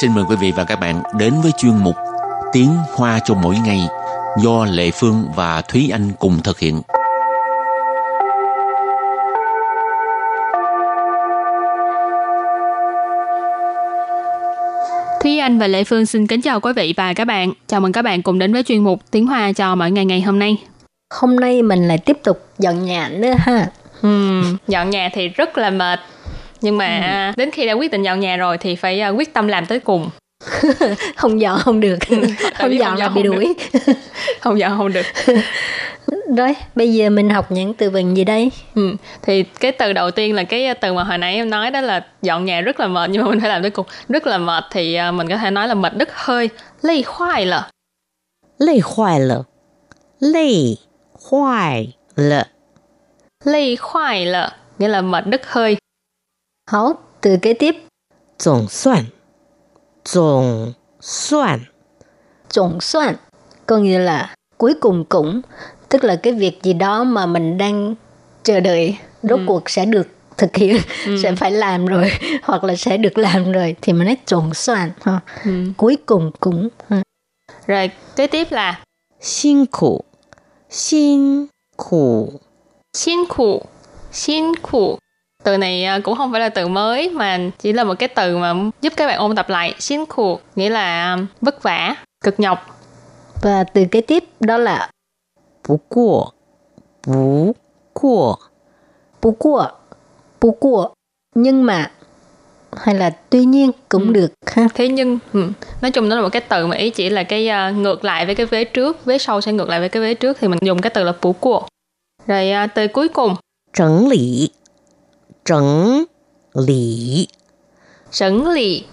xin mời quý vị và các bạn đến với chuyên mục Tiếng Hoa cho mỗi ngày do Lệ Phương và Thúy Anh cùng thực hiện. Thúy Anh và Lệ Phương xin kính chào quý vị và các bạn. Chào mừng các bạn cùng đến với chuyên mục Tiếng Hoa cho mỗi ngày ngày hôm nay. Hôm nay mình lại tiếp tục dọn nhà nữa ha. Uhm, dọn nhà thì rất là mệt. Nhưng mà ừ. đến khi đã quyết định dọn nhà rồi thì phải uh, quyết tâm làm tới cùng. không dọn không được. không dọn là bị đuổi. không dọn không được. Rồi, bây giờ mình học những từ vựng gì đây? Ừ, thì cái từ đầu tiên là cái từ mà hồi nãy em nói đó là dọn nhà rất là mệt nhưng mà mình phải làm tới cùng. Rất là mệt thì uh, mình có thể nói là mệt đứt hơi, lây khoai lợ. Lây khoai lợ. Lây khoai lợ. Lây khoai lợ, nghĩa là mệt đứt hơi. Hảo, từ kế tiếp. Tổng soạn. Tổng soạn. Tổng soạn có nghĩa là cuối cùng cũng tức là cái việc gì đó mà mình đang chờ đợi rốt ừ. cuộc sẽ được thực hiện ừ. sẽ phải làm rồi hoặc là sẽ được làm rồi thì mình nói trộn soạn ha ừ. cuối cùng cũng ha. rồi kế tiếp là xin苦xin苦xin苦xin苦 từ này à, cũng không phải là từ mới mà chỉ là một cái từ mà giúp các bạn ôn tập lại xin khu nghĩa là à, vất vả cực nhọc. Và từ kế tiếp đó là bú cua. Bú cua. Bú cua. Bú cua. Nhưng mà hay là tuy nhiên cũng ừ. được ha. Thế nhưng ừ. nói chung nó là một cái từ mà ý chỉ là cái uh, ngược lại với cái vế trước vế sau sẽ ngược lại với cái vế trước thì mình dùng cái từ là bú cua. Rồi uh, từ cuối cùng. Chuẩn lý Trấn lý. Trấn lý.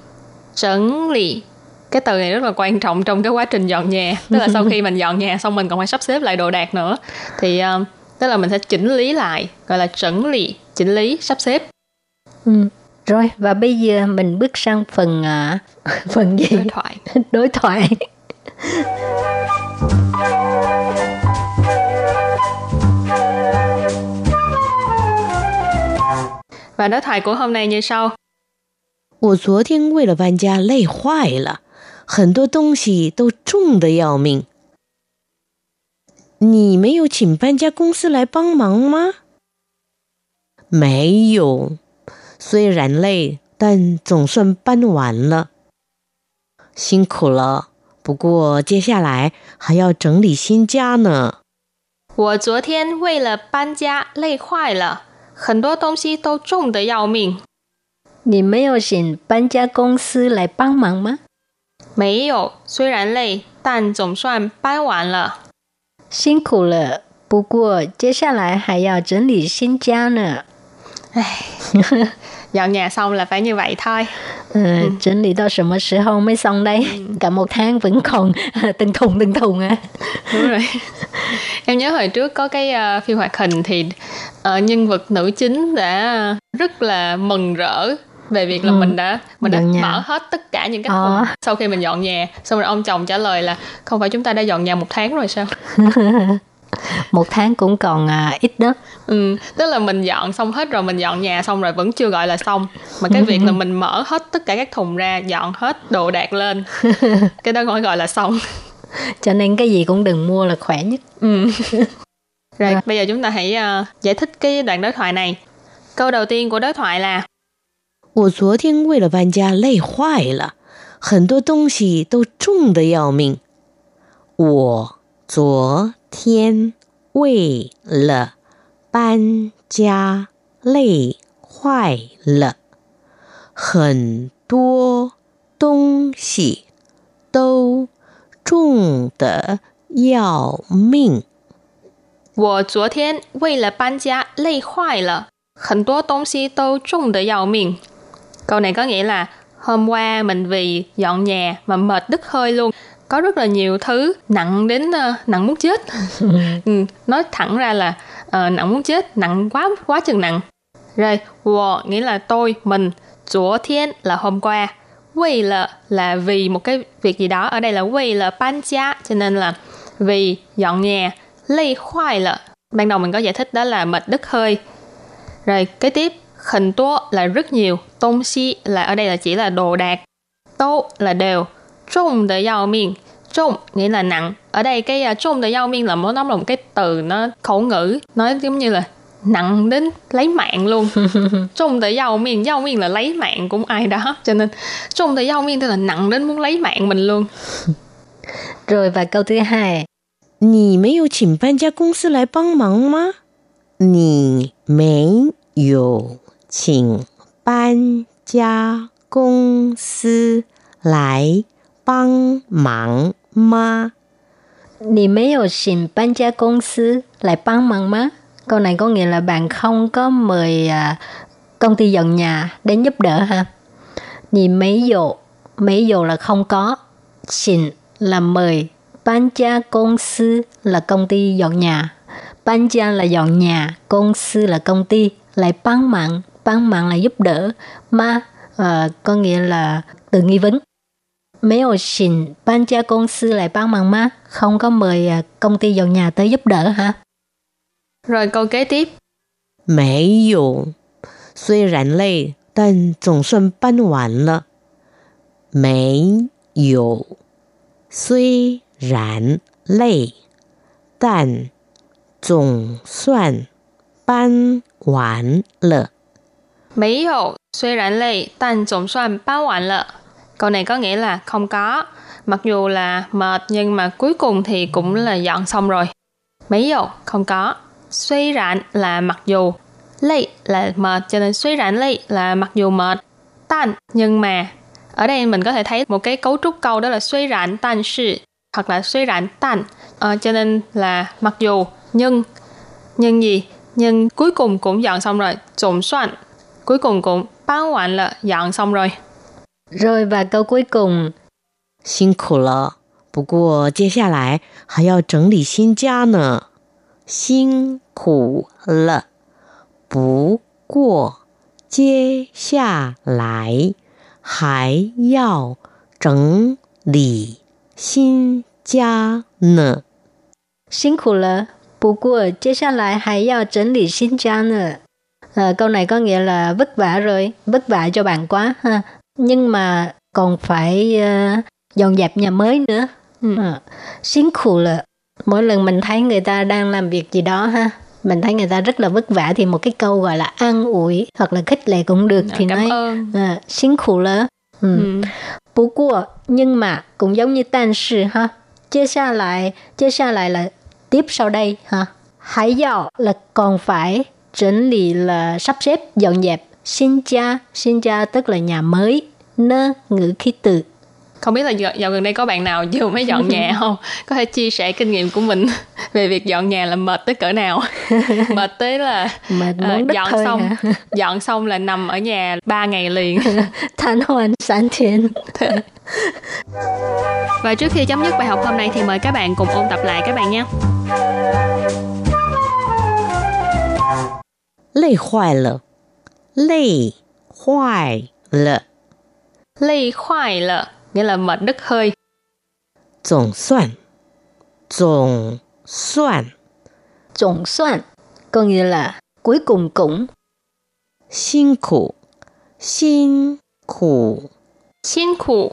Trấn lý cái từ này rất là quan trọng trong cái quá trình dọn nhà tức là sau khi mình dọn nhà xong mình còn phải sắp xếp lại đồ đạc nữa thì uh, tức là mình sẽ chỉnh lý lại gọi là chỉnh lý chỉnh lý sắp xếp ừ. rồi và bây giờ mình bước sang phần uh, phần gì đối thoại đối thoại và đối thoại của hôm nay như sau 我昨天为了搬家累坏了。很多东西都重的要命。你没有请搬家公司来帮忙吗？没有，虽然累，但总算搬完了。辛苦了，不过接下来还要整理新家呢。我昨天为了搬家累坏了，很多东西都重的要命。你没有请搬家公司来帮忙吗？没有，虽然累，但总算搬完了。辛苦了，不过接下来还要整理新家呢。唉 dọn nhà xong là phải như vậy thôi ừ, ừ. chỉnh lý đâu sớm sẽ không mới xong đây ừ. cả một tháng vẫn còn từng thùng từng thùng à đúng rồi em nhớ hồi trước có cái uh, phim hoạt hình thì uh, nhân vật nữ chính đã rất là mừng rỡ về việc là ừ. mình đã mình dọn đã nhà. mở hết tất cả những cái ờ. sau khi mình dọn nhà xong rồi ông chồng trả lời là không phải chúng ta đã dọn nhà một tháng rồi sao một tháng cũng còn à, ít đó ừ tức là mình dọn xong hết rồi mình dọn nhà xong rồi vẫn chưa gọi là xong mà cái việc là mình mở hết tất cả các thùng ra dọn hết đồ đạc lên cái đó gọi gọi là xong cho nên cái gì cũng đừng mua là khỏe nhất ừ rồi, rồi bây giờ chúng ta hãy uh, giải thích cái đoạn đối thoại này câu đầu tiên của đối thoại là 我昨天为了搬家累坏了，很多东西都重的要命。我昨天 为了搬家累坏了，很多东西都重的要命。我昨天为了搬家累坏了，很多东西都重的要命。Câu này có nghĩa là hôm qua mình vì dọn nhà mà mệt đứt hơi luôn. Có rất là nhiều thứ nặng đến uh, nặng muốn chết. ừ, nói thẳng ra là uh, nặng muốn chết, nặng quá quá chừng nặng. Rồi, wo nghĩa là tôi, mình, chúa thiên là hôm qua. Vì là là vì một cái việc gì đó. Ở đây là vì là ban gia, cho nên là vì dọn nhà. Lây khoai là ban đầu mình có giải thích đó là mệt đứt hơi. Rồi, kế tiếp, hình tố là rất nhiều, tôn si là ở đây là chỉ là đồ đạc. Tô là đều. Trung de yao minh. Trung nghĩa là nặng. Ở đây cái uh, trung de yao minh là nó là một cái từ nó khẩu ngữ. Nói giống như là nặng đến lấy mạng luôn trung tới giàu miền giàu miền là lấy mạng cũng ai đó cho nên trung tới giàu miền tức là nặng đến muốn lấy mạng mình luôn rồi và câu thứ hai 你没有请搬家公司来帮忙吗？你没有请搬家公司来帮忙吗？ 你没有请搬家公司来帮忙吗？Câu này có nghĩa là bạn không có mời à, công ty dọn nhà đến giúp đỡ ha. Nì mấy dụ, mấy dụ là không có, xin là mời, ban gia công sư là công ty dọn nhà, ban gia là dọn nhà, công sư là công ty, lại帮mạng,帮mạng là giúp đỡ, ma uh, có nghĩa là từ nghi vấn. Mấy ổ xin ban gia công sư lại帮mạng ma, không có mời uh, công ty dọn nhà tới giúp đỡ ha. Rồi câu kế tiếp. 没有，虽然累，但总算搬完了。没有，虽然累，但总算搬完了。没有，虽然累，但总算搬完了。 Câu này có nghĩa là không có. Mặc dù là mệt nhưng mà cuối cùng thì cũng là dọn xong rồi. Mấy dụ, không có. Suy rạn là mặc dù. Lây là mệt cho nên suy rạn lây là mặc dù mệt. Tan nhưng mà. Ở đây mình có thể thấy một cái cấu trúc câu đó là suy rạn tan sự hoặc là suy rạn tan. Ờ, cho nên là mặc dù nhưng nhưng gì? Nhưng cuối cùng cũng dọn xong rồi. Tổng soạn cuối cùng cũng bán hoàn là dọn xong rồi. Rồi và câu cuối cùng 辛苦了，不过接下来还要整理新家呢。辛苦了，不过接下来还要整理新家呢。辛苦了，不过接下来还要整理新家呢。À, câu này có nghĩa là vất vả rồi, vất vả cho bạn quá ha. nhưng mà còn phải uh, dọn dẹp nhà mới nữa. Ừ. Ờ, xín ừ. khủ là mỗi lần mình thấy người ta đang làm việc gì đó ha mình thấy người ta rất là vất vả thì một cái câu gọi là an ủi hoặc là khích lệ cũng được dạ, thì Cảm nói à, xín khủ lỡ ừ. ừ. bú nhưng mà cũng giống như tan sự ha chia xa lại chia xa lại là tiếp sau đây ha. Hãy dạo là còn phải chỉnh lý là sắp xếp dọn dẹp. Xin cha, xin cha tức là nhà mới. Nơ ngữ khí từ. Không biết là dạo, dạo gần đây có bạn nào vừa mới dọn nhà không? Có thể chia sẻ kinh nghiệm của mình về việc dọn nhà là mệt tới cỡ nào? mệt tới là Mệt muốn đứt dọn xong hả? dọn xong là nằm ở nhà 3 ngày liền. Thanh hoàn sản thiện. Và trước khi chấm dứt bài học hôm nay thì mời các bạn cùng ôn tập lại các bạn nhé. 累坏了，累坏了。 Ly khoai lợ nghĩa là mệt đứt hơi. 总算，总算 Tổng soạn có nghĩa là cuối cùng cũng 辛苦，辛苦 Xin khủ,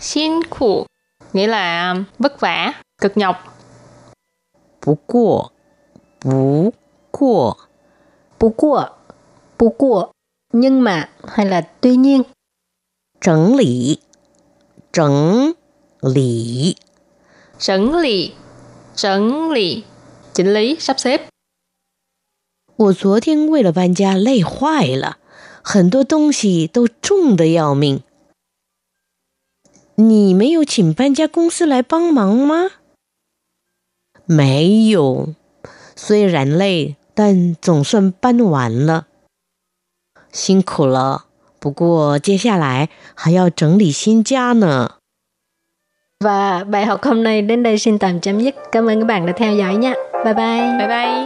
xin khủ nghĩa là um, vất vả, cực nhọc. 不过，不过 bú qua, bú qua, nhưng mà hay là tuy nhiên 整理，整理 整lý,整lý, chỉnh lý, sắp xếp. 我昨天为了搬家累坏了，很多东西都重的要命。你没有请搬家公司来帮忙吗？没有，虽然累，但总算搬完了。 辛苦了，不过接下来还要整理新家呢。 Và bài học hôm nay đến đây xin tạm chấm dứt. Cảm ơn các bạn đã theo dõi nha. Bye bye. Bye bye.